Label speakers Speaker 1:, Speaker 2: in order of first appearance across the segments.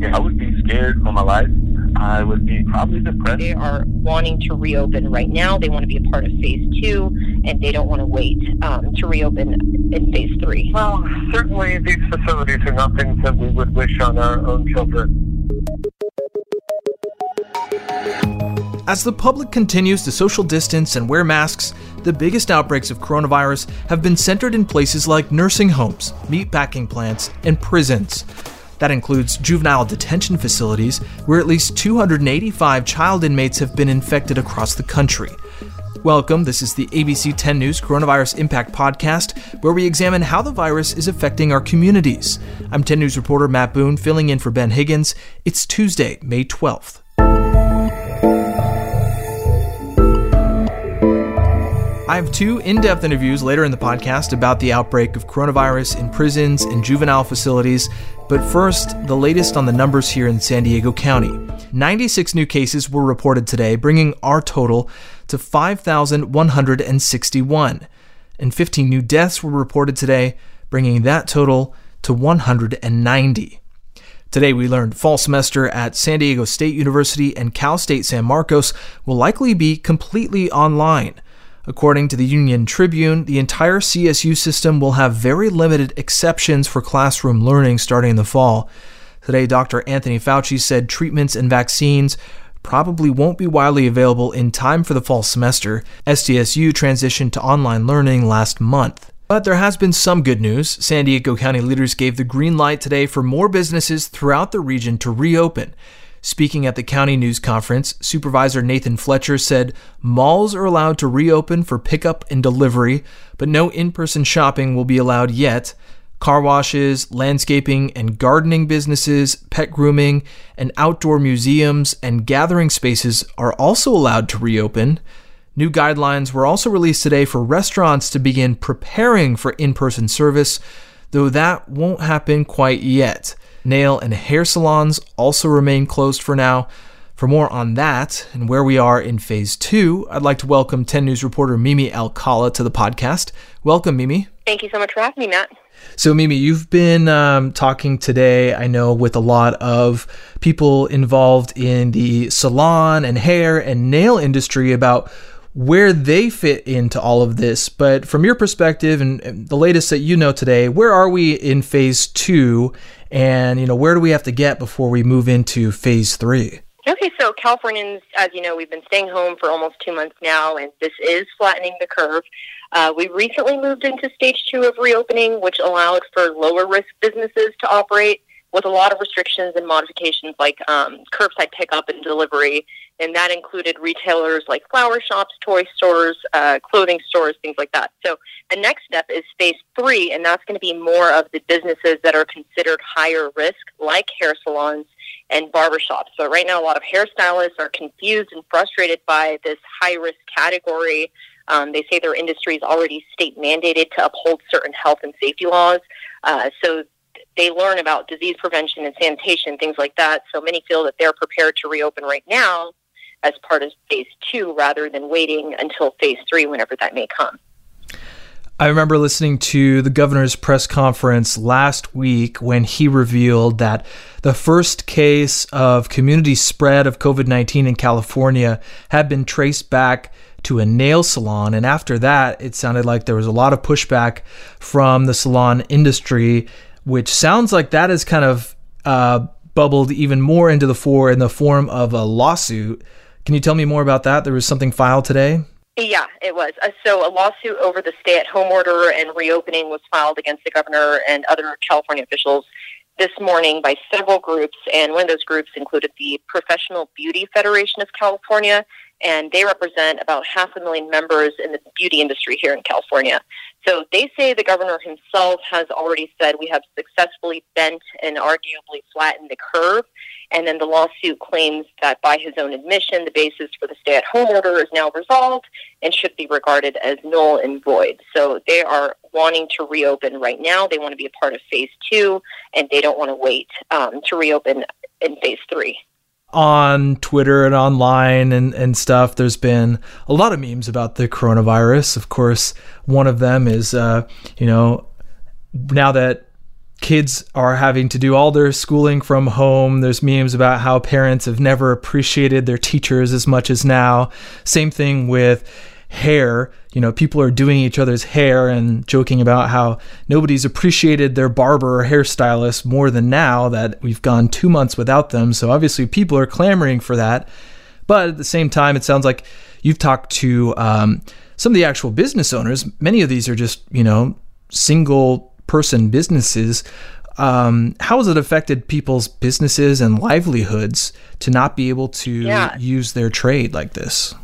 Speaker 1: Yeah, I would be scared for my life. I would be probably depressed.
Speaker 2: They are wanting to reopen right now. They want to be a part of phase two, and they don't want to wait um, to reopen in phase three.
Speaker 1: Well, certainly these facilities are not things that we would wish on our own children.
Speaker 3: As the public continues to social distance and wear masks, the biggest outbreaks of coronavirus have been centered in places like nursing homes, meatpacking plants, and prisons. That includes juvenile detention facilities, where at least 285 child inmates have been infected across the country. Welcome, this is the ABC 10 News Coronavirus Impact Podcast, where we examine how the virus is affecting our communities. I'm 10 News reporter Matt Boone, filling in for Ben Higgins. It's Tuesday, May 12th. I have two in depth interviews later in the podcast about the outbreak of coronavirus in prisons and juvenile facilities. But first, the latest on the numbers here in San Diego County. 96 new cases were reported today, bringing our total to 5,161. And 15 new deaths were reported today, bringing that total to 190. Today, we learned fall semester at San Diego State University and Cal State San Marcos will likely be completely online. According to the Union Tribune, the entire CSU system will have very limited exceptions for classroom learning starting in the fall. Today, Dr. Anthony Fauci said treatments and vaccines probably won't be widely available in time for the fall semester. SDSU transitioned to online learning last month. But there has been some good news. San Diego County leaders gave the green light today for more businesses throughout the region to reopen. Speaking at the county news conference, Supervisor Nathan Fletcher said malls are allowed to reopen for pickup and delivery, but no in person shopping will be allowed yet. Car washes, landscaping and gardening businesses, pet grooming, and outdoor museums and gathering spaces are also allowed to reopen. New guidelines were also released today for restaurants to begin preparing for in person service, though that won't happen quite yet. Nail and hair salons also remain closed for now. For more on that and where we are in phase two, I'd like to welcome 10 News reporter Mimi Alcala to the podcast. Welcome, Mimi.
Speaker 2: Thank you so much for having me, Matt.
Speaker 3: So, Mimi, you've been um, talking today, I know, with a lot of people involved in the salon and hair and nail industry about where they fit into all of this. But from your perspective and, the latest that you know today, where are we in phase two? And, you know, where do we have to get before we move into phase three?
Speaker 2: Okay, so Californians, as you know, we've been staying home for almost two months now, and this is flattening the curve. Uh, we recently moved into stage two of reopening, which allowed for lower risk businesses to operate with a lot of restrictions and modifications like um, curbside pickup and delivery. And that included retailers like flower shops, toy stores, uh, clothing stores, things like that. So the next step is phase three, and that's going to be more of the businesses that are considered higher risk, like hair salons and barbershops. So right now, a lot of hairstylists are confused and frustrated by this high risk category. Um, they say their industry is already state mandated to uphold certain health and safety laws. Uh, so they learn about disease prevention and sanitation, things like that. So many feel that they're prepared to reopen right now as part of phase two rather than waiting until phase three, whenever that may come.
Speaker 3: I remember listening to the governor's press conference last week when he revealed that the first case of community spread of COVID 19 in California had been traced back to a nail salon. And after that, it sounded like there was a lot of pushback from the salon industry, which sounds like that has kind of uh, bubbled even more into the fore in the form of a lawsuit. Can you tell me more about that? There was something filed today.
Speaker 2: Yeah, it was. Uh, so a lawsuit over the stay-at-home order and reopening was filed against the governor and other California officials this morning by several groups, and one of those groups included the Professional Beauty Federation of California and they represent about half a million members in the beauty industry here in California. So they say the governor himself has already said we have successfully bent and arguably flattened the curve. And then the lawsuit claims that by his own admission, the basis for the stay at home order is now resolved and should be regarded as null and void. So they are wanting to reopen right now. They want to be a part of phase two, and they don't want to wait um, to reopen in phase three
Speaker 3: on Twitter and online and, and stuff, there's been a lot of memes about the coronavirus. Of course, one of them is, uh, you know, now that kids are having to do all their schooling from home. There's memes about how parents have never appreciated their teachers as much as now. Same thing with hair. You know, people are doing each other's hair and joking about how nobody's appreciated their barber or hairstylist more than now that we've gone two months without them. So obviously, people are clamoring for that. But at the same time, it sounds like you've talked to um, some of the actual business owners. Many of these are just, you know, single person businesses. Um, how has it affected people's businesses and livelihoods to not be able to yeah. use their trade like this?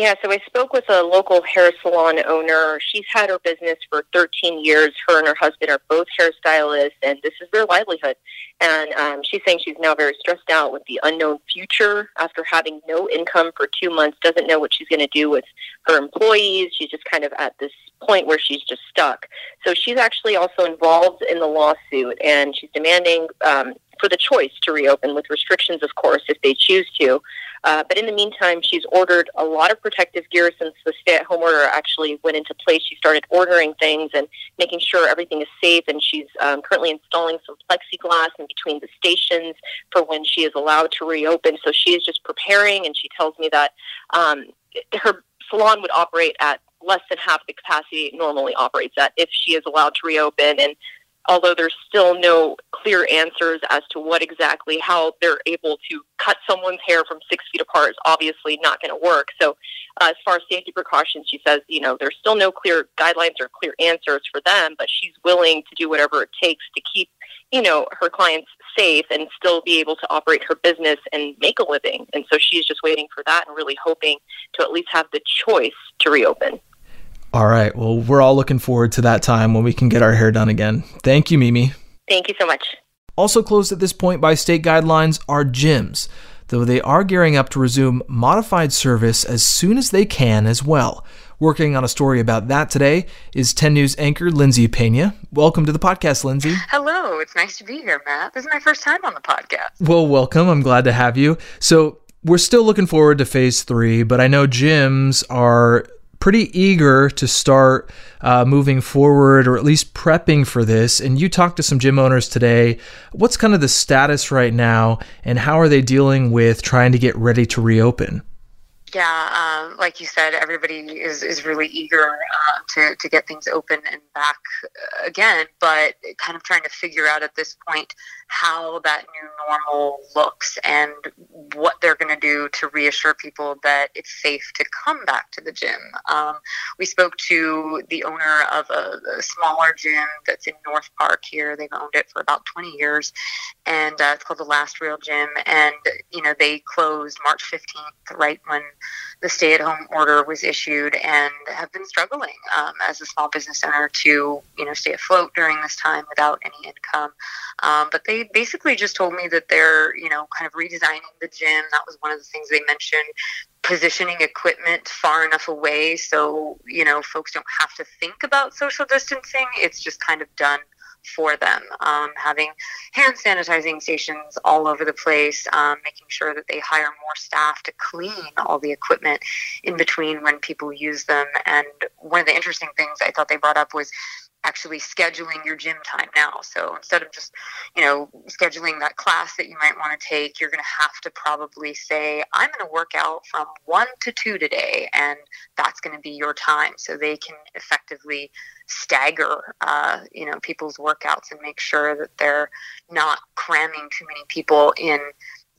Speaker 2: Yeah, so I spoke with a local hair salon owner. She's had her business for 13 years. Her and her husband are both hairstylists, and this is their livelihood. And um, she's saying she's now very stressed out with the unknown future after having no income for two months, doesn't know what she's going to do with her employees. She's just kind of at this point where she's just stuck. So she's actually also involved in the lawsuit, and she's demanding um, for the choice to reopen with restrictions, of course, if they choose to. Uh, but in the meantime, she's ordered a lot of protective gear since the stay at home order actually went into place. She started ordering things and making sure everything is safe. And she's um, currently installing some plexiglass in between the stations for when she is allowed to reopen. So she is just preparing, and she tells me that um, her salon would operate at less than half the capacity it normally operates at if she is allowed to reopen. And although there's still no clear answers as to what exactly how they're able to cut someone's hair from six feet apart is obviously not going to work. So, uh, as far as safety precautions, she says, you know, there's still no clear guidelines or clear answers for them, but she's willing to do whatever it takes to keep, you know, her clients safe and still be able to operate her business and make a living. And so she's just waiting for that and really hoping to at least have the choice to reopen.
Speaker 3: All right. Well, we're all looking forward to that time when we can get our hair done again. Thank you, Mimi.
Speaker 2: Thank you so much.
Speaker 3: Also closed at this point by state guidelines are gyms, though they are gearing up to resume modified service as soon as they can as well. Working on a story about that today is 10 News anchor Lindsay Pena. Welcome to the podcast, Lindsay.
Speaker 4: Hello, it's nice to be here, Matt. This is my first time on the podcast.
Speaker 3: Well, welcome. I'm glad to have you. So, we're still looking forward to phase three, but I know gyms are pretty eager to start uh, moving forward or at least prepping for this. And you talked to some gym owners today. What's kind of the status right now, and how are they dealing with trying to get ready to reopen?
Speaker 4: Yeah, um, like you said, everybody is, is really eager uh, to, to get things open and back uh, again, but kind of trying to figure out at this point how that new normal looks and what they're going to do to reassure people that it's safe to come back to the gym. Um, we spoke to the owner of a, a, smaller gym that's in North Park here. They've owned it for about 20 years, and uh, it's called the Last Real Gym. And you know they closed March 15th, right when the stay-at-home order was issued, and have been struggling um, as a small business owner to you know stay afloat during this time without any income. Um, but they basically just told me that they're, you know, kind of redesigning the gym. That was one of the things they mentioned. Positioning equipment far enough away so, you know, folks don't have to think about social distancing. It's just kind of done for them. Um, having hand sanitizing stations all over the place, um, making sure that they hire more staff to clean all the equipment in between when people use them. And one of the interesting things I thought they brought up was actually scheduling your gym time now. So instead of just, you know, scheduling that class that you might want to take, you're going to have to probably say, I'm going to work out from one to two today, and that's going to be your time. So they can effectively stagger, uh, you know, people's workouts and make sure that they're not cramming too many people in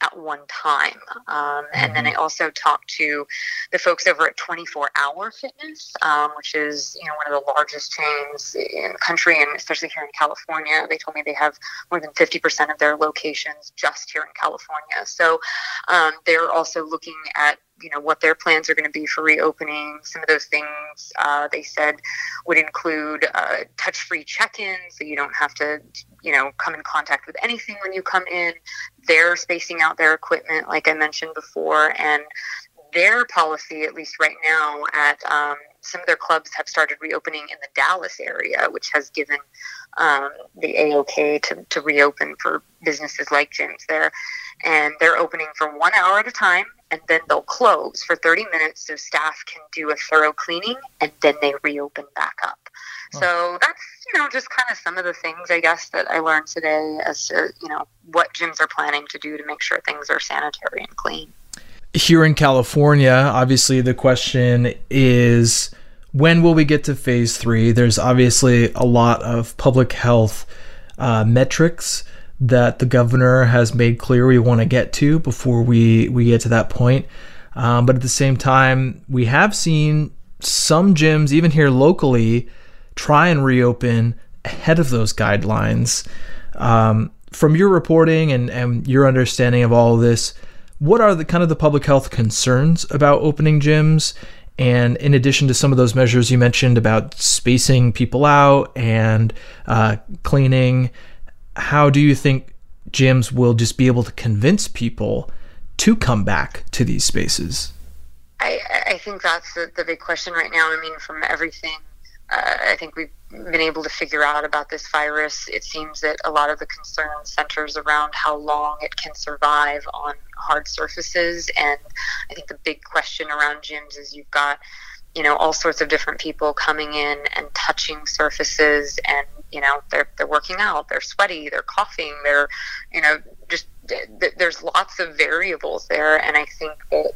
Speaker 4: at one time. Um, and then I mm-hmm. also talked to the folks over at 24 Hour Fitness, um, which is you know one of the largest chains in the country, and especially here in California. They told me they have more than 50% of their locations just here in California. So um, they're also looking at you know what their plans are going to be for reopening. Some of those things uh, they said would include uh, touch-free check-ins, so you don't have to you know come in contact with anything when you come in. They're spacing out their equipment, like I mentioned before, and their policy, at least right now, at um, some of their clubs have started reopening in the Dallas area, which has given um, the AOK to, to reopen for businesses like gyms there. And they're opening for one hour at a time and then they'll close for 30 minutes so staff can do a thorough cleaning and then they reopen back up. So that's, you know, just kind of some of the things I guess that I learned today as to, you know, what gyms are planning to do to make sure things are sanitary and clean.
Speaker 3: Here in California, obviously the question is when will we get to phase three? There's obviously a lot of public health uh, metrics that the governor has made clear we want to get to before we, we get to that point. Um, but at the same time, we have seen some gyms, even here locally, try and reopen ahead of those guidelines. Um, from your reporting and, and your understanding of all of this, what are the kind of the public health concerns about opening gyms? And in addition to some of those measures you mentioned about spacing people out and uh, cleaning, how do you think gyms will just be able to convince people to come back to these spaces?
Speaker 4: I, I think that's the, the big question right now. I mean, from everything uh, I think we've been able to figure out about this virus. It seems that a lot of the concern centers around how long it can survive on hard surfaces. And I think the big question around gyms is you've got, you know, all sorts of different people coming in and touching surfaces and, you know, they're, they're working out, they're sweaty, they're coughing, they're, you know, just, there's lots of variables there. And I think that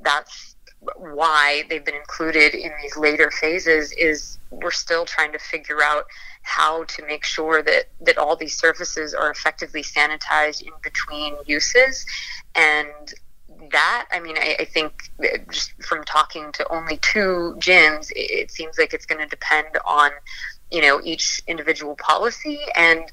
Speaker 4: that's why they've been included in these later phases is we're still trying to figure out how to make sure that that all these surfaces are effectively sanitized in between uses and that i mean i, I think uh, just from talking to only two gyms it, it seems like it's going to depend on you know each individual policy and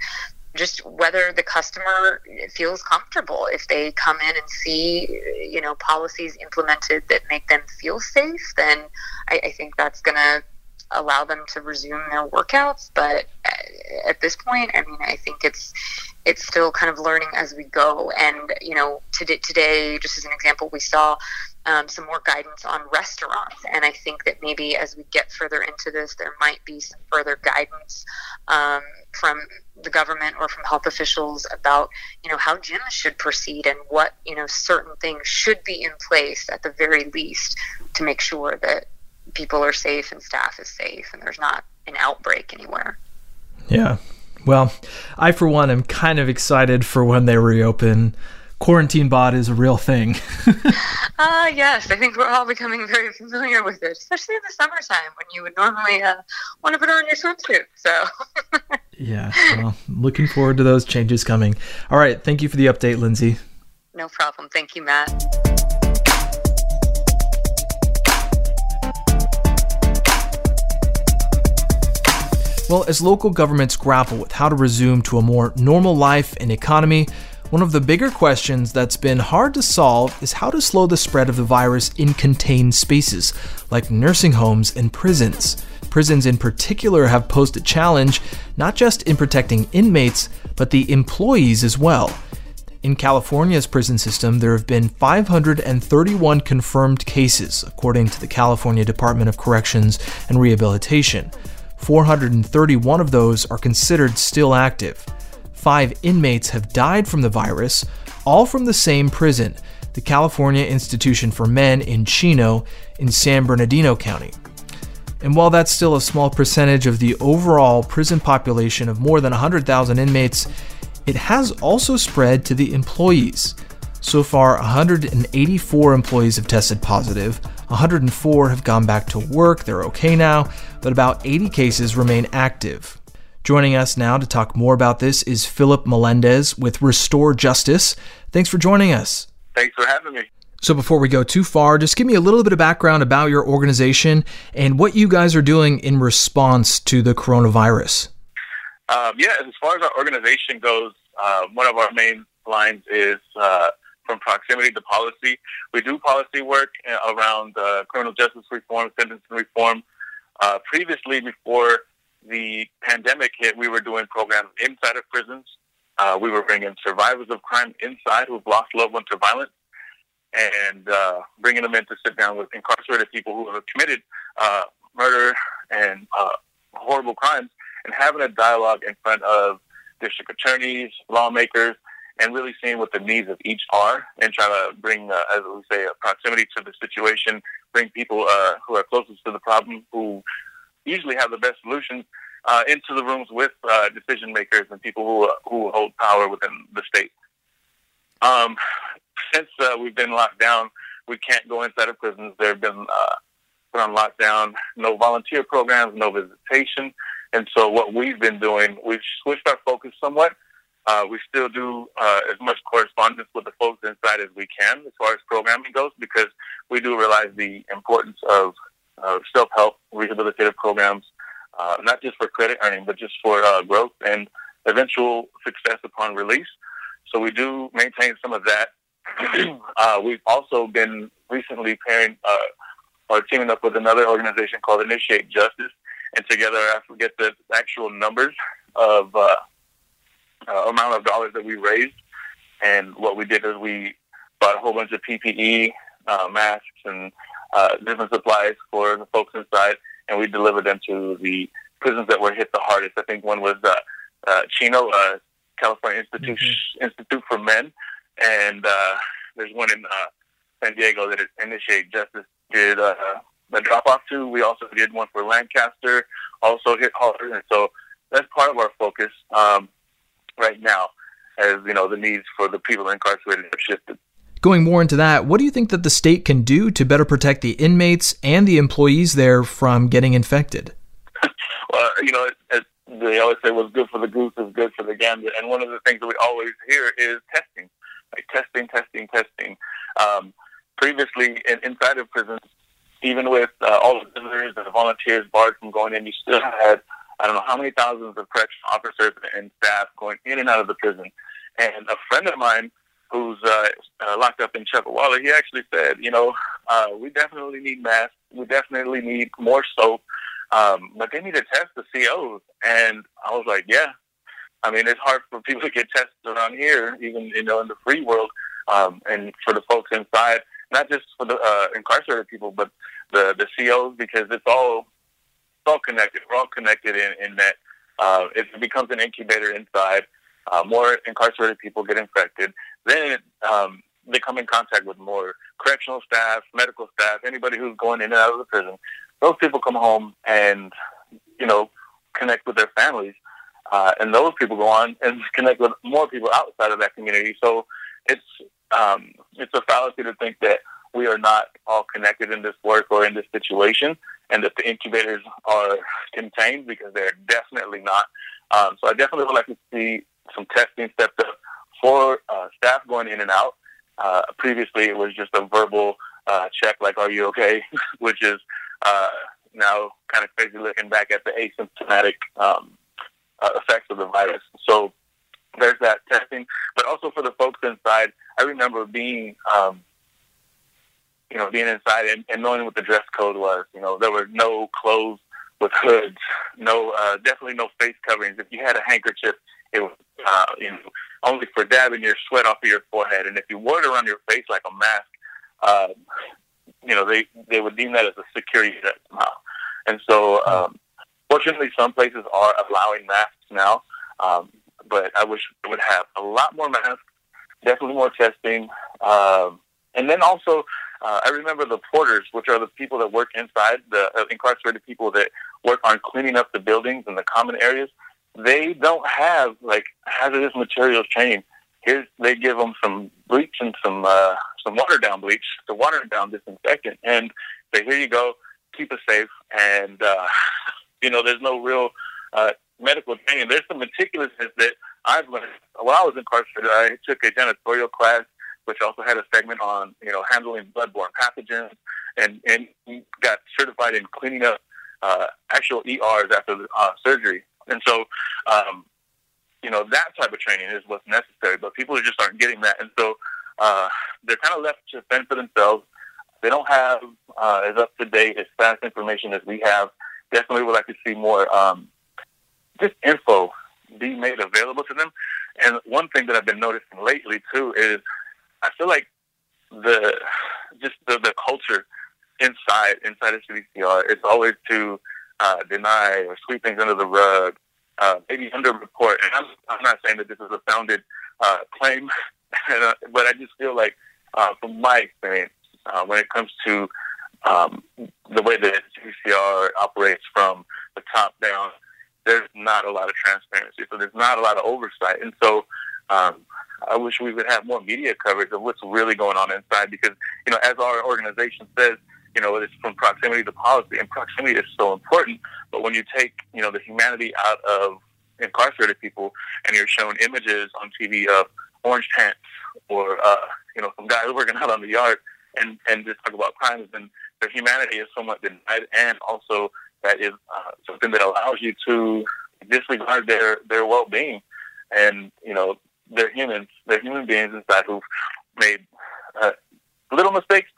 Speaker 4: just whether the customer feels comfortable. If they come in and see you know policies implemented that make them feel safe then i, I think that's going to allow them to resume their workouts but at this point i mean i think it's it's still kind of learning as we go and you know today, today just as an example we saw um, some more guidance on restaurants. And I think that maybe as we get further into this, there might be some further guidance um, from the government or from health officials about, you know, how gyms should proceed and what, you know, certain things should be in place at the very least to make sure that people are safe and staff is safe and there's not an outbreak anywhere.
Speaker 3: Yeah. Well, I, for one, am kind of excited for when they reopen quarantine bot is a real thing.
Speaker 4: Ah, uh, yes. I think we're all becoming very familiar with it, especially in the summertime when you would normally uh, want to put on your swimsuit. So.
Speaker 3: yeah. Well, looking forward to those changes coming. All right. Thank you for the update, Lindsay.
Speaker 4: No problem. Thank you, Matt.
Speaker 3: Well, as local governments grapple with how to resume to a more normal life and economy, one of the bigger questions that's been hard to solve is how to slow the spread of the virus in contained spaces, like nursing homes and prisons. Prisons in particular have posed a challenge, not just in protecting inmates, but the employees as well. In California's prison system, there have been 531 confirmed cases, according to the California Department of Corrections and Rehabilitation. 431 of those are considered still active. Five inmates have died from the virus, all from the same prison, the California Institution for Men in Chino in San Bernardino County. And while that's still a small percentage of the overall prison population of more than 100,000 inmates, it has also spread to the employees. So far, 184 employees have tested positive, 104 have gone back to work, they're okay now, but about 80 cases remain active. Joining us now to talk more about this is Philip Melendez with Restore Justice. Thanks for joining us.
Speaker 1: Thanks for having me.
Speaker 3: So, before we go too far, just give me a little bit of background about your organization and what you guys are doing in response to the coronavirus.
Speaker 1: Um, yeah, as far as our organization goes, uh, one of our main lines is uh, from proximity to policy. We do policy work uh, around uh, criminal justice reform, sentencing reform. Uh, previously, before the pandemic hit, we were doing programs inside of prisons. Uh, we were bringing survivors of crime inside who've lost loved ones to violence and uh, bringing them in to sit down with incarcerated people who have committed uh, murder and uh, horrible crimes and having a dialogue in front of district attorneys, lawmakers, and really seeing what the needs of each are and trying to bring, uh, as we say, proximity to the situation, bring people uh, who are closest to the problem, who usually have the best solutions, uh, into the rooms with uh, decision makers and people who, who hold power within the state. Um, since uh, we've been locked down, we can't go inside of prisons. There have been uh, put on lockdown, no volunteer programs, no visitation. And so what we've been doing, we've switched our focus somewhat. Uh, we still do uh, as much correspondence with the folks inside as we can as far as programming goes because we do realize the importance of uh, self-help rehabilitative programs, uh, not just for credit earning, but just for uh, growth and eventual success upon release. So we do maintain some of that. uh, we've also been recently pairing uh, or teaming up with another organization called Initiate Justice, and together I forget the actual numbers of uh, uh, amount of dollars that we raised. And what we did is we bought a whole bunch of PPE, uh, masks, and uh, different supplies for the folks inside, and we delivered them to the prisons that were hit the hardest. I think one was uh, uh, Chino, uh, California Institute mm-hmm. Institute for Men, and uh, there's one in uh, San Diego that Initiate Justice did uh, the drop off to. We also did one for Lancaster, also hit hard, and so that's part of our focus um, right now, as you know the needs for the people incarcerated have shifted.
Speaker 3: Going more into that, what do you think that the state can do to better protect the inmates and the employees there from getting infected?
Speaker 1: well, you know, as they always say, what's good for the goose is good for the gander. And one of the things that we always hear is testing, like testing, testing, testing. Um, previously, in, inside of prisons, even with uh, all the visitors and the volunteers barred from going in, you still had I don't know how many thousands of correction officers and staff going in and out of the prison. And a friend of mine who's uh, uh, locked up in Chuckawalla, he actually said, you know, uh, we definitely need masks. We definitely need more soap. Um, but they need to test the COs. And I was like, yeah. I mean, it's hard for people to get tested around here, even, you know, in the free world. Um, and for the folks inside, not just for the uh, incarcerated people, but the, the COs, because it's all, all connected. We're all connected in, in that uh, it becomes an incubator inside, uh, more incarcerated people get infected. Then um, they come in contact with more correctional staff, medical staff, anybody who's going in and out of the prison. Those people come home and, you know, connect with their families. Uh, and those people go on and connect with more people outside of that community. So it's um, it's a fallacy to think that we are not all connected in this work or in this situation, and that the incubators are contained because they're definitely not. Um, so I definitely would like to see some testing stepped up for uh, staff going in and out. Uh, previously, it was just a verbal uh, check, like "Are you okay?" which is uh, now kind of crazy looking back at the asymptomatic um, uh, effects of the virus. So there's that testing, but also for the folks inside. I remember being, um, you know, being inside and, and knowing what the dress code was. You know, there were no clothes with hoods, no, uh, definitely no face coverings. If you had a handkerchief, it was, uh, you know, only for dabbing your sweat off of your forehead. And if you wore it around your face like a mask, uh, you know, they, they would deem that as a security threat somehow. And so, um, fortunately, some places are allowing masks now. Um, but I wish it would have a lot more masks, definitely more testing. Um, and then also, uh, I remember the porters, which are the people that work inside, the uh, incarcerated people that work on cleaning up the buildings and the common areas they don't have like hazardous materials training. Here's they give them some bleach and some uh, some water down bleach, the water down disinfectant, and say here you go, keep us safe. And uh, you know, there's no real uh, medical training. There's some meticulousness that I've learned while I was incarcerated. I took a janitorial class, which also had a segment on you know handling bloodborne pathogens, and and got certified in cleaning up uh, actual ERs after uh, surgery. And so, um, you know, that type of training is what's necessary, but people just aren't getting that. And so uh, they're kind of left to fend for themselves. They don't have uh, as up to date, as fast information as we have. Definitely would like to see more um, just info be made available to them. And one thing that I've been noticing lately too is I feel like the just the, the culture inside inside of CDCR is always to uh, deny or sweep things under the rug, uh, maybe underreport. And I'm, I'm not saying that this is a founded uh, claim, but I just feel like, uh, from my experience, uh, when it comes to um, the way that CCR operates from the top down, there's not a lot of transparency. So there's not a lot of oversight. And so um, I wish we would have more media coverage of what's really going on inside because, you know, as our organization says, you know, it's from proximity to policy, and proximity is so important. But when you take, you know, the humanity out of incarcerated people and you're shown images on TV of orange pants or, uh, you know, some guys working out on the yard and, and just talk about crimes, then their humanity is somewhat denied, and also that is uh, something that allows you to disregard their their well being, and you know they're humans, they're human beings inside who've made uh, little mistakes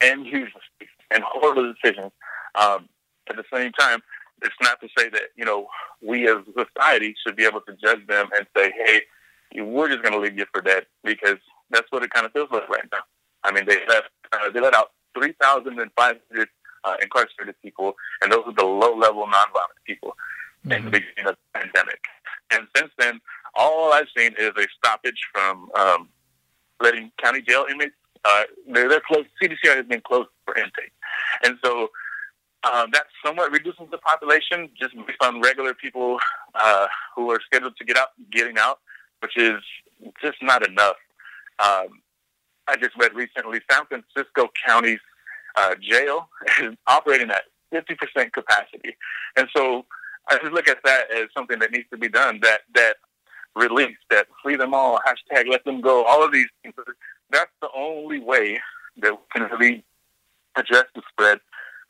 Speaker 1: and huge mistakes and horrible decisions. Um, at the same time, it's not to say that you know we as a society should be able to judge them and say, "Hey, we're just going to leave you for dead," because that's what it kind of feels like right now. I mean, they let uh, they let out 3,500 uh, incarcerated people, and those are the low-level nonviolent people mm-hmm. in the beginning of the pandemic. And since then, all I've seen is a stoppage from um, letting county jail inmates. Uh, they're, they're closed. CDCR has been closed for intake, and so um, that somewhat reduces the population just based on regular people uh, who are scheduled to get out, getting out, which is just not enough. Um, I just read recently San Francisco County's uh, jail is operating at 50% capacity. And so I just look at that as something that needs to be done, that, that release, that free them all, hashtag let them go, all of these things. That's the only way that we can really address the spread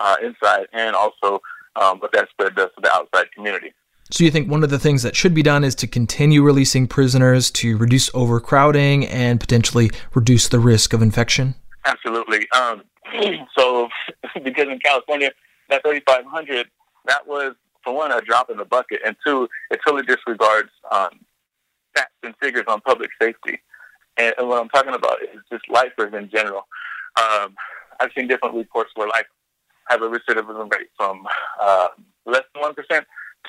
Speaker 1: uh, inside and also um, what that spread does to the outside community.
Speaker 3: So you think one of the things that should be done is to continue releasing prisoners to reduce overcrowding and potentially reduce the risk of infection?
Speaker 1: Absolutely. Um, so because in California, that 3,500, that was, for one, a drop in the bucket, and two, it totally disregards um, stats and figures on public safety. And, and, what I'm talking about is just lifers in general. Um, I've seen different reports where life have a recidivism rate from uh, less than 1%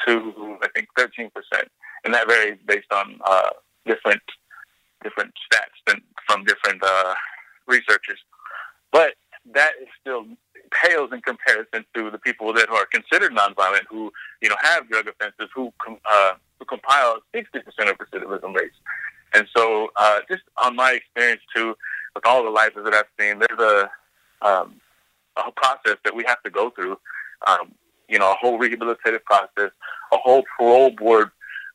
Speaker 1: to I think 13 percent, and that varies based on uh, different different stats from different uh, researchers. But that is still pales in comparison to the people that are considered nonviolent, who you know have drug offenses, who com- uh, who compile 60 percent of recidivism rates. And so, uh, just on my experience too, with all the lives that I've seen, there's a um, a process that we have to go through um, you know, a whole rehabilitative process, a whole parole board,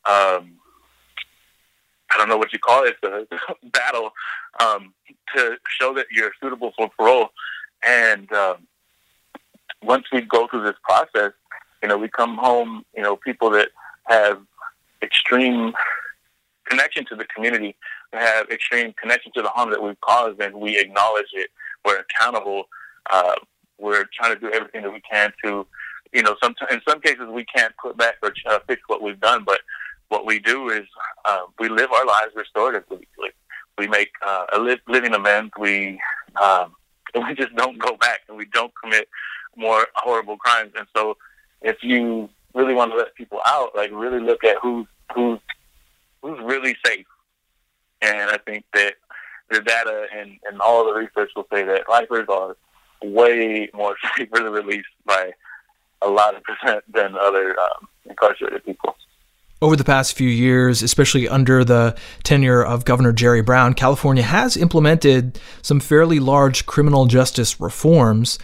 Speaker 1: um, I don't know what you call it, the battle um, to show that you're suitable for parole. And um, once we go through this process, you know, we come home, you know, people that have extreme connection to the community, have extreme connection to the harm that we've caused, and we acknowledge it. We're accountable. Uh, we're trying to do everything that we can to you know, some in some cases we can't put back or uh, fix what we've done, but what we do is uh, we live our lives restoratively. We make uh, a li- living amends. We um, we just don't go back and we don't commit more horrible crimes. And so, if you really want to let people out, like really look at who's who's who's really safe. And I think that the data and, and all the research will say that lifers are way more safer to release by a lot of percent than other um, incarcerated people.
Speaker 3: Over the past few years, especially under the tenure of Governor Jerry Brown, California has implemented some fairly large criminal justice reforms.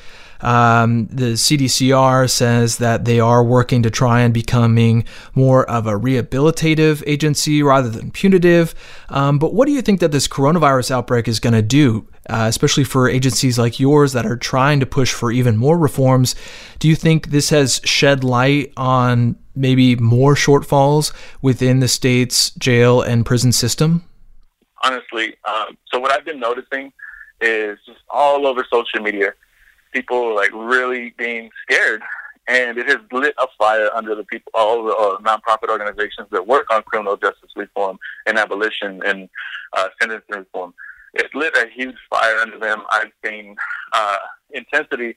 Speaker 3: Um, the CDCR says that they are working to try and becoming more of a rehabilitative agency rather than punitive. Um, but what do you think that this coronavirus outbreak is going to do, uh, especially for agencies like yours that are trying to push for even more reforms? Do you think this has shed light on maybe more shortfalls within the state's jail and prison system?
Speaker 1: Honestly, um, so what I've been noticing is just all over social media people like really being scared, and it has lit a fire under the people, all the uh, nonprofit organizations that work on criminal justice reform and abolition and uh, sentencing reform. It's lit a huge fire under them. I've seen uh, intensity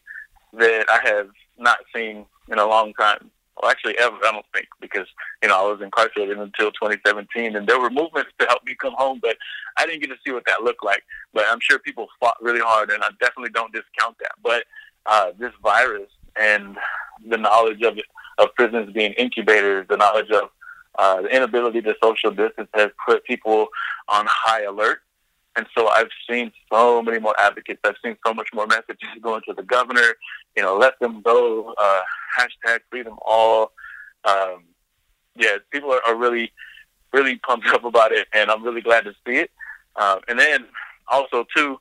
Speaker 1: that I have not seen in a long time well, actually ever, I don't think, because, you know, I was incarcerated until 2017 and there were movements to help me come home, but I didn't get to see what that looked like. But I'm sure people fought really hard and I definitely don't discount that. But uh, this virus and the knowledge of of prisons being incubators, the knowledge of uh, the inability to social distance has put people on high alert. And so I've seen so many more advocates. I've seen so much more messages going to the governor, you know, let them go, uh, hashtag free them all. Um, yeah, people are, are really, really pumped up about it, and I'm really glad to see it. Uh, and then also, too,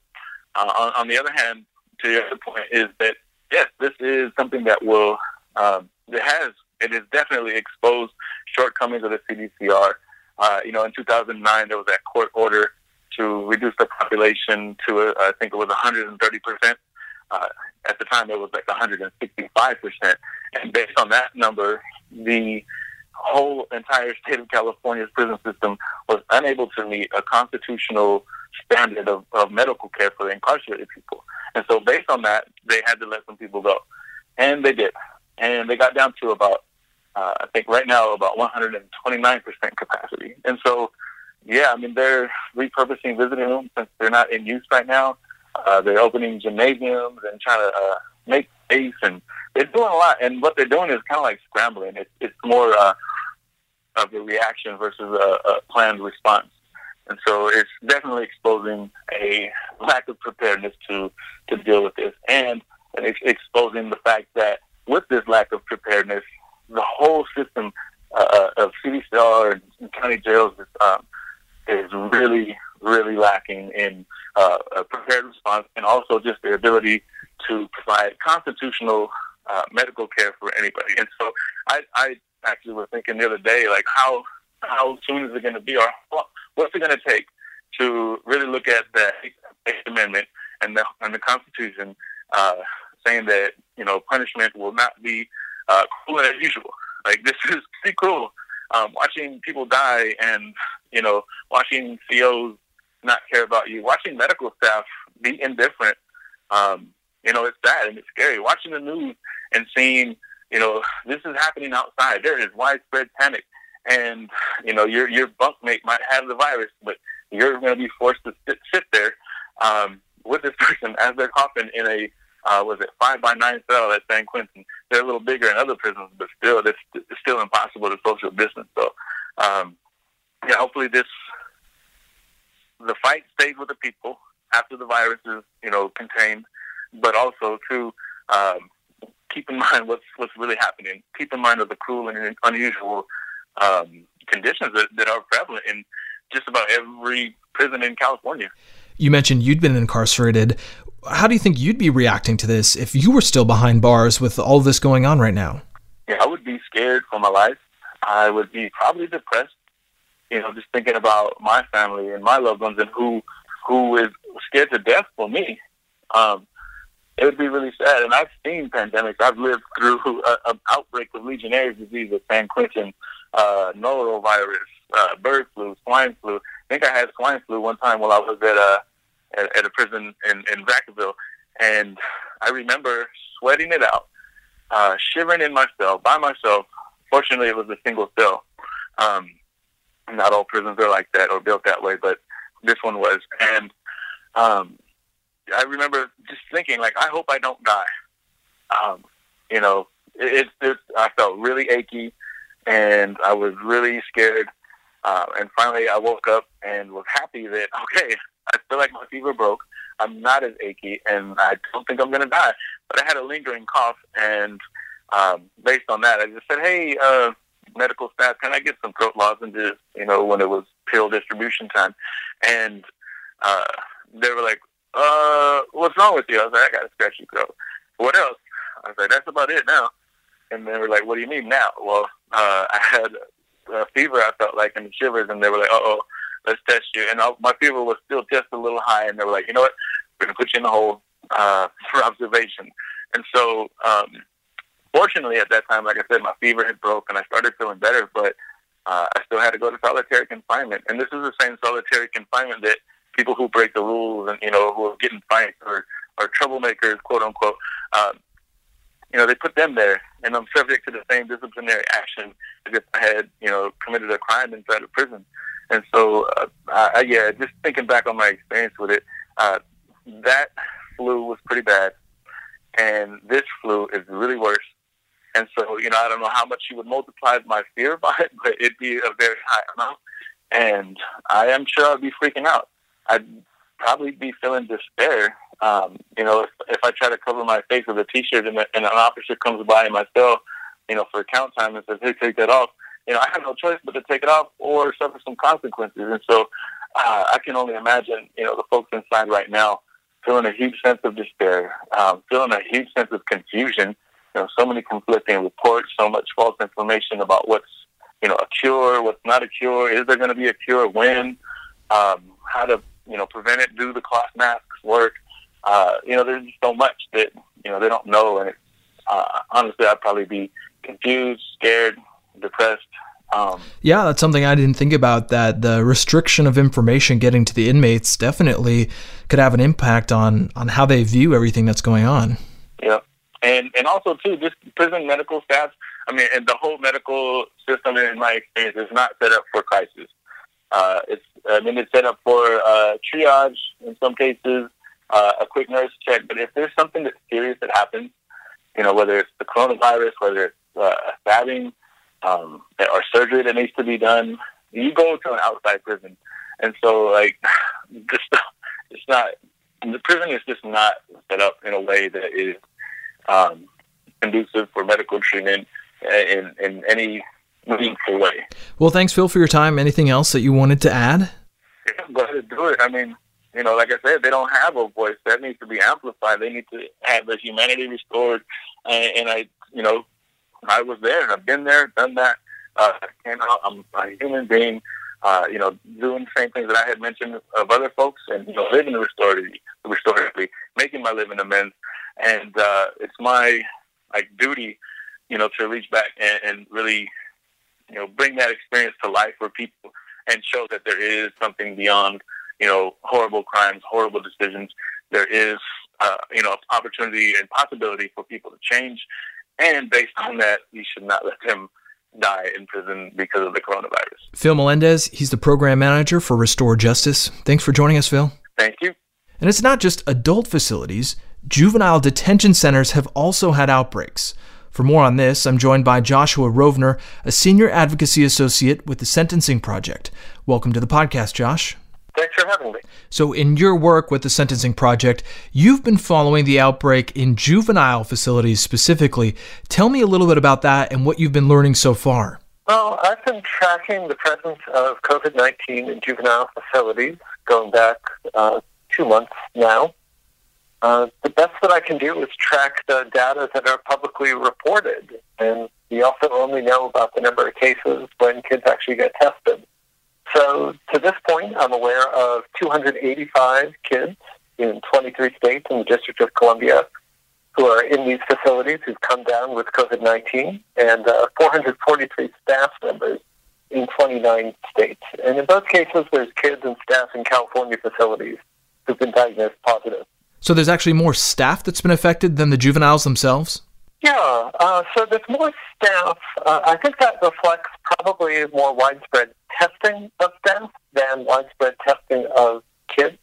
Speaker 1: uh, on, on the other hand, to your other point, is that, yes, this is something that will, um, it has, it has definitely exposed shortcomings of the CDCR. Uh, you know, in 2009, there was that court order to reduce the population to, uh, I think it was 130 percent. Uh, at the time, it was like 165 percent, and based on that number, the whole entire state of California's prison system was unable to meet a constitutional standard of, of medical care for the incarcerated people. And so, based on that, they had to let some people go, and they did, and they got down to about, uh, I think, right now about 129 percent capacity. And so, yeah, I mean, they're repurposing visiting rooms since they're not in use right now. Uh, they're opening gymnasiums and trying to uh, make space, and they're doing a lot. And what they're doing is kind of like scrambling. It's it's more uh, of a reaction versus a, a planned response. And so it's definitely exposing a lack of preparedness to to deal with this, and it's exposing the fact that with this lack of preparedness, the whole system uh, of CDCR and county jails is um, is really, really lacking in uh, a prepared response and also just the ability to provide constitutional uh, medical care for anybody. And so I, I actually was thinking the other day, like how how soon is it going to be, or what's it going to take to really look at the Eighth Amendment and the and the Constitution, uh, saying that you know punishment will not be uh, cruel as usual. Like this is pretty cruel. Um, watching people die and you know, watching COs not care about you, watching medical staff be indifferent. Um, you know, it's sad and it's scary. Watching the news and seeing, you know, this is happening outside. There is widespread panic, and you know, your your bunkmate might have the virus, but you're going to be forced to sit, sit there um, with this person as they're coughing in a uh, was it five by nine cell at San Quentin. They're a little bigger in other prisons, but still, it's, it's still impossible to social distance. So, um, yeah, hopefully this the fight stays with the people after the virus is you know contained, but also to um, keep in mind what's what's really happening. Keep in mind of the cruel and unusual um, conditions that, that are prevalent in just about every prison in California.
Speaker 3: You mentioned you'd been incarcerated. How do you think you'd be reacting to this if you were still behind bars with all this going on right now?
Speaker 1: Yeah, I would be scared for my life. I would be probably depressed you know, just thinking about my family and my loved ones and who who is scared to death for me. Um, it would be really sad. And I've seen pandemics. I've lived through an outbreak of Legionnaire's disease at San Quentin, uh, norovirus, uh, bird flu, swine flu. I think I had swine flu one time while I was at a at, at a prison in in Vacaville, and I remember sweating it out, uh, shivering in my cell by myself. Fortunately, it was a single cell. Um, not all prisons are like that or built that way, but this one was. And um, I remember just thinking, like, I hope I don't die. Um, you know, it, it, it, I felt really achy, and I was really scared. Uh, and finally, I woke up and was happy that okay, I feel like my fever broke. I'm not as achy, and I don't think I'm going to die. But I had a lingering cough, and um, based on that, I just said, "Hey, uh, medical staff, can I get some throat lozenges? You know, when it was pill distribution time, and uh, they were like, uh, "What's wrong with you?" I was like, "I got a scratchy throat." What else? I was like, "That's about it now." And they were like, "What do you mean now?" Well, uh, I had a fever. I felt like and shivers, and they were like, "Oh, let's test you." And I, my fever was still just a little high, and they were like, "You know what? We're gonna put you in the hole uh, for observation." And so um, fortunately, at that time, like I said, my fever had broke and I started feeling better, but uh, I still had to go to solitary confinement. And this is the same solitary confinement that people who break the rules and you know who are getting fights or or troublemakers, quote unquote. Um, you know, they put them there, and I'm subject to the same disciplinary action as if I had, you know, committed a crime inside of prison. And so, uh, I, yeah, just thinking back on my experience with it, uh, that flu was pretty bad, and this flu is really worse. And so, you know, I don't know how much you would multiply my fear by it, but it'd be a very high amount. And I am sure I'd be freaking out. I'd probably be feeling despair. Um, you know, if, if I try to cover my face with a T-shirt and, and an officer comes by in my cell, you know, for count time and says, "Hey, take that off," you know, I have no choice but to take it off or suffer some consequences. And so, uh, I can only imagine, you know, the folks inside right now feeling a huge sense of despair, um, feeling a huge sense of confusion. You know, so many conflicting reports, so much false information about what's, you know, a cure, what's not a cure. Is there going to be a cure? When? Um, how to you know, prevent it, do the cloth masks work. Uh, you know, there's just so much that, you know, they don't know. And it, uh, honestly, I'd probably be confused, scared, depressed. Um,
Speaker 3: yeah, that's something I didn't think about. That the restriction of information getting to the inmates definitely could have an impact on on how they view everything that's going on.
Speaker 1: Yeah, and and also too, just prison medical staff. I mean, and the whole medical system, in my experience, is not set up for crisis. Uh, it's I mean it's set up for uh, triage in some cases, uh, a quick nurse check. But if there's something that's serious that happens, you know, whether it's the coronavirus, whether it's uh, a stabbing surgery that needs to be done, you go to an outside prison. And so, like, just it's not the prison is just not set up in a way that is um, conducive for medical treatment in in any meaningful way.
Speaker 3: Well, thanks, Phil, for your time. Anything else that you wanted to add?
Speaker 1: Yeah, go ahead and do it. I mean, you know, like I said, they don't have a voice. That needs to be amplified. They need to have their humanity restored. And, and I, you know, I was there. I've been there, done that. Uh, came out. I'm a human being. Uh, you know, doing the same things that I had mentioned of other folks, and you know, living restoratively, restoratively, making my living amends. And uh, it's my like duty, you know, to reach back and, and really you know, bring that experience to life for people and show that there is something beyond, you know, horrible crimes, horrible decisions. There is, uh, you know, opportunity and possibility for people to change. And based on that, you should not let them die in prison because of the coronavirus.
Speaker 3: Phil Melendez, he's the program manager for Restore Justice. Thanks for joining us, Phil.
Speaker 1: Thank you.
Speaker 3: And it's not just adult facilities, juvenile detention centers have also had outbreaks. For more on this, I'm joined by Joshua Rovner, a senior advocacy associate with the Sentencing Project. Welcome to the podcast, Josh.
Speaker 5: Thanks for having me.
Speaker 3: So, in your work with the Sentencing Project, you've been following the outbreak in juvenile facilities specifically. Tell me a little bit about that and what you've been learning so far.
Speaker 5: Well, I've been tracking the presence of COVID 19 in juvenile facilities going back uh, two months now. Uh, the best that I can do is track the data that are publicly reported, and we also only know about the number of cases when kids actually get tested. So to this point, I'm aware of 285 kids in 23 states in the District of Columbia who are in these facilities who've come down with COVID-19, and uh, 443 staff members in 29 states. And in both cases, there's kids and staff in California facilities who've been diagnosed positive.
Speaker 3: So there's actually more staff that's been affected than the juveniles themselves?
Speaker 5: Yeah, uh, so there's more staff. Uh, I think that reflects probably more widespread testing of staff than widespread testing of kids.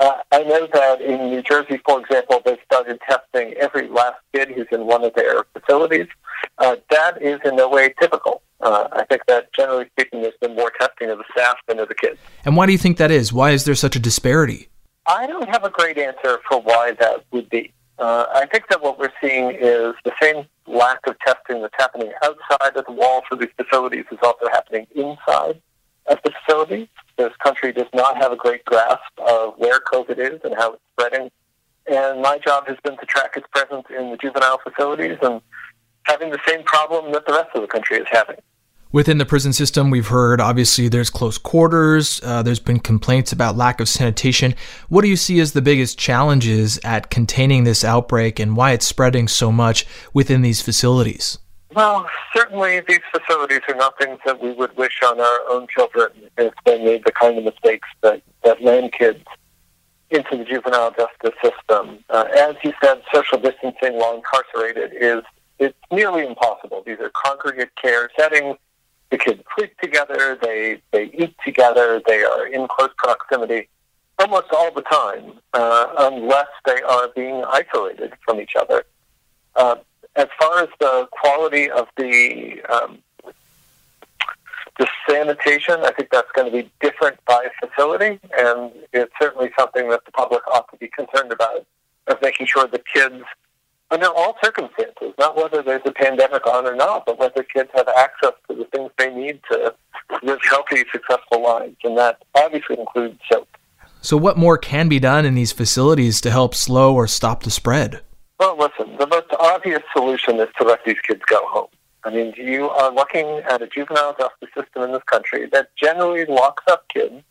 Speaker 5: Uh, I know that in New Jersey, for example, they started testing every last kid who's in one of their facilities. Uh, that is in no way typical. Uh, I think that generally speaking, there's been more testing of the staff than of the kids.
Speaker 3: And why do you think that is? Why is there such a disparity?
Speaker 5: I don't have a great answer for why that would be. Uh, I think that what we're seeing is the same lack of testing that's happening outside of the walls of these facilities is also happening inside of the facilities. This country does not have a great grasp of where COVID is and how it's spreading. And my job has been to track its presence in the juvenile facilities and having the same problem that the rest of the country is having.
Speaker 3: Within the prison system, we've heard obviously there's close quarters, uh, there's been complaints about lack of sanitation. What do you see as the biggest challenges at containing this outbreak and why it's spreading so much within these facilities?
Speaker 5: Well, certainly these facilities are not things that we would wish on our own children if they made the kind of mistakes that, that land kids into the juvenile justice system. Uh, as you said, social distancing while incarcerated is it's nearly impossible. These are congregate care settings. The kids sleep together. They they eat together. They are in close proximity almost all the time, uh, unless they are being isolated from each other. Uh, as far as the quality of the um, the sanitation, I think that's going to be different by facility, and it's certainly something that the public ought to be concerned about, of making sure the kids, under all circumstances, not whether there's a pandemic on or not, but whether kids have access to the things they need to live healthy, successful lives, and that obviously includes soap.
Speaker 3: So, what more can be done in these facilities to help slow or stop the spread?
Speaker 5: Well, listen, the most obvious solution is to let these kids go home. I mean, you are looking at a juvenile justice system in this country that generally locks up kids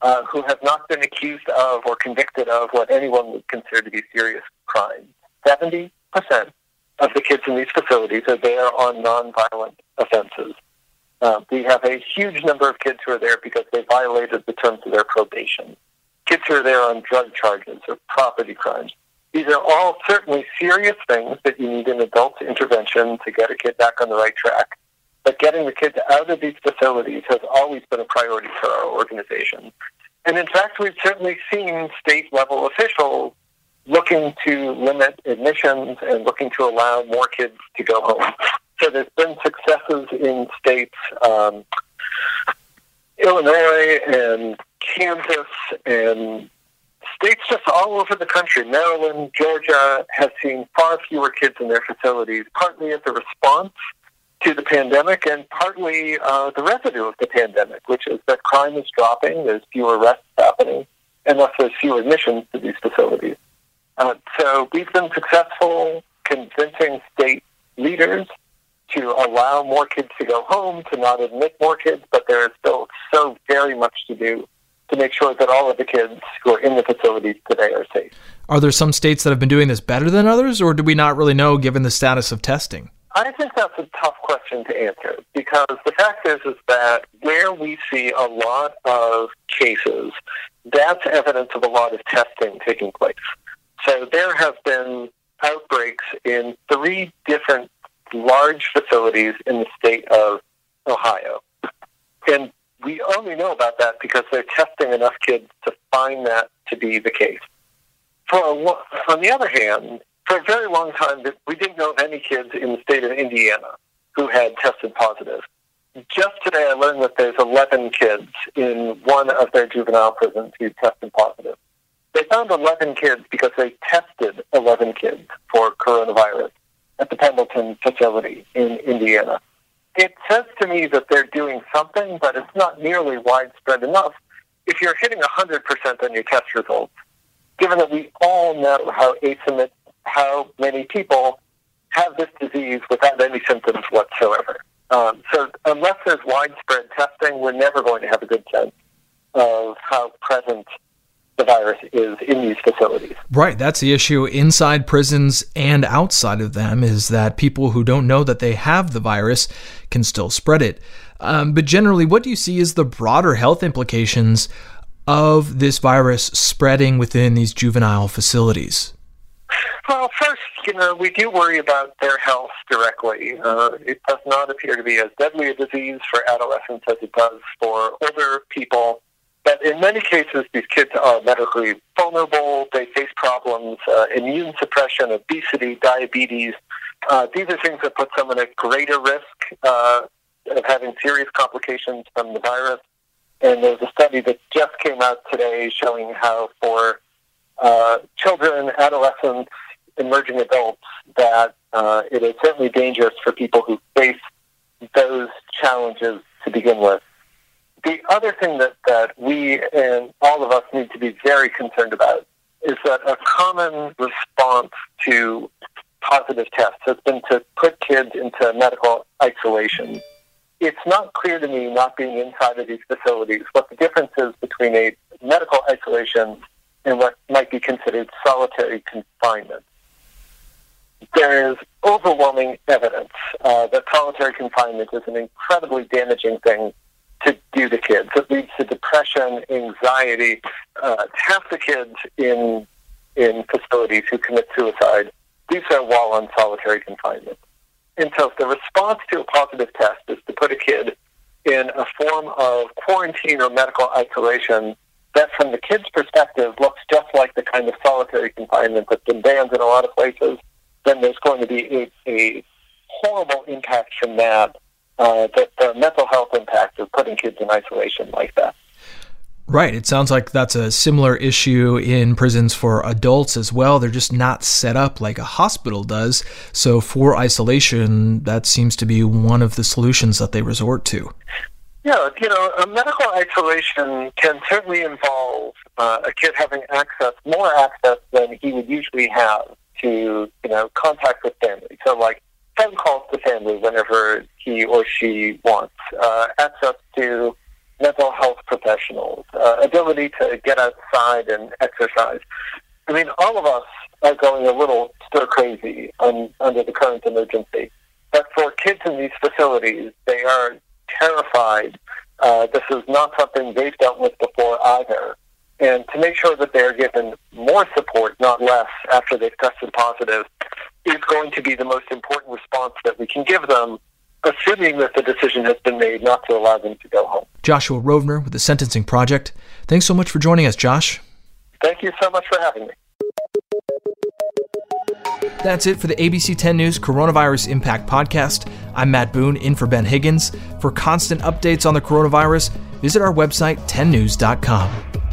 Speaker 5: uh, who have not been accused of or convicted of what anyone would consider to be serious crimes. 70% of the kids in these facilities are there on nonviolent offenses. Uh, we have a huge number of kids who are there because they violated the terms of their probation. Kids who are there on drug charges or property crimes. These are all certainly serious things that you need an adult intervention to get a kid back on the right track. But getting the kids out of these facilities has always been a priority for our organization. And in fact, we've certainly seen state level officials looking to limit admissions and looking to allow more kids to go home. So there's been successes in states, um, Illinois and Kansas and states just all over the country, Maryland, Georgia, have seen far fewer kids in their facilities, partly as a response to the pandemic and partly uh, the residue of the pandemic, which is that crime is dropping, there's fewer arrests happening, and thus there's fewer admissions to these facilities. Uh, so we've been successful convincing state leaders to allow more kids to go home, to not admit more kids, but there is still so very much to do to make sure that all of the kids who are in the facilities today are safe.
Speaker 3: Are there some states that have been doing this better than others, or do we not really know given the status of testing?
Speaker 5: I think that's a tough question to answer because the fact is is that where we see a lot of cases, that's evidence of a lot of testing taking place. So there have been outbreaks in three different large facilities in the state of Ohio. And we only know about that because they're testing enough kids to find that to be the case. For a, on the other hand, for a very long time, we didn't know of any kids in the state of Indiana who had tested positive. Just today, I learned that there's 11 kids in one of their juvenile prisons who tested positive. They found 11 kids because they tested 11 kids for coronavirus at the Pendleton facility in Indiana it says to me that they're doing something, but it's not nearly widespread enough. If you're hitting 100% on your test results, given that we all know how asymmet- how many people have this disease without any symptoms whatsoever. Um, so unless there's widespread testing, we're never going to have a good sense of how present the virus is in these facilities.
Speaker 3: Right, that's the issue inside prisons and outside of them is that people who don't know that they have the virus can still spread it. Um, but generally, what do you see is the broader health implications of this virus spreading within these juvenile facilities?
Speaker 5: Well, first, you know, we do worry about their health directly. Uh, it does not appear to be as deadly a disease for adolescents as it does for older people. But in many cases, these kids are medically vulnerable. They face problems, uh, immune suppression, obesity, diabetes. Uh, these are things that put someone at greater risk uh, of having serious complications from the virus. And there's a study that just came out today showing how for uh, children, adolescents, emerging adults, that uh, it is certainly dangerous for people who face those challenges to begin with the other thing that, that we and all of us need to be very concerned about is that a common response to positive tests has been to put kids into medical isolation. It's not clear to me, not being inside of these facilities, what the difference is between a medical isolation and what might be considered solitary confinement. There is overwhelming evidence uh, that solitary confinement is an incredibly damaging thing to do to kids. It leads to depression, anxiety. Uh, half the kids in in facilities who commit suicide do so while on solitary confinement. And so if the response to a positive test is to put a kid in a form of quarantine or medical isolation that from the kid's perspective looks just like the kind of solitary confinement that's been banned in a lot of places, then there's going to be a, a horrible impact from that, uh, the, the mental health impact of putting kids in isolation like that.
Speaker 3: Right. It sounds like that's a similar issue in prisons for adults as well. They're just not set up like a hospital does. So, for isolation, that seems to be one of the solutions that they resort to.
Speaker 5: Yeah, you know, a medical isolation can certainly involve uh, a kid having access, more access than he would usually have to, you know, contact with family. So, like phone calls to family whenever he or she wants, uh, access to mental health professionals, uh, ability to get outside and exercise. I mean, all of us are going a little stir crazy un, under the current emergency. But for kids in these facilities, they are terrified. Uh, this is not something they've dealt with before either. And to make sure that they're given more support, not less, after they've tested positive, is going to be the most important response that we can give them assuming that the decision has been made not to allow them to go home.
Speaker 3: Joshua Rovner with the Sentencing Project. Thanks so much for joining us, Josh.
Speaker 5: Thank you so much for having me.
Speaker 3: That's it for the ABC 10 News Coronavirus Impact Podcast. I'm Matt Boone, in for Ben Higgins. For constant updates on the coronavirus, visit our website, 10news.com.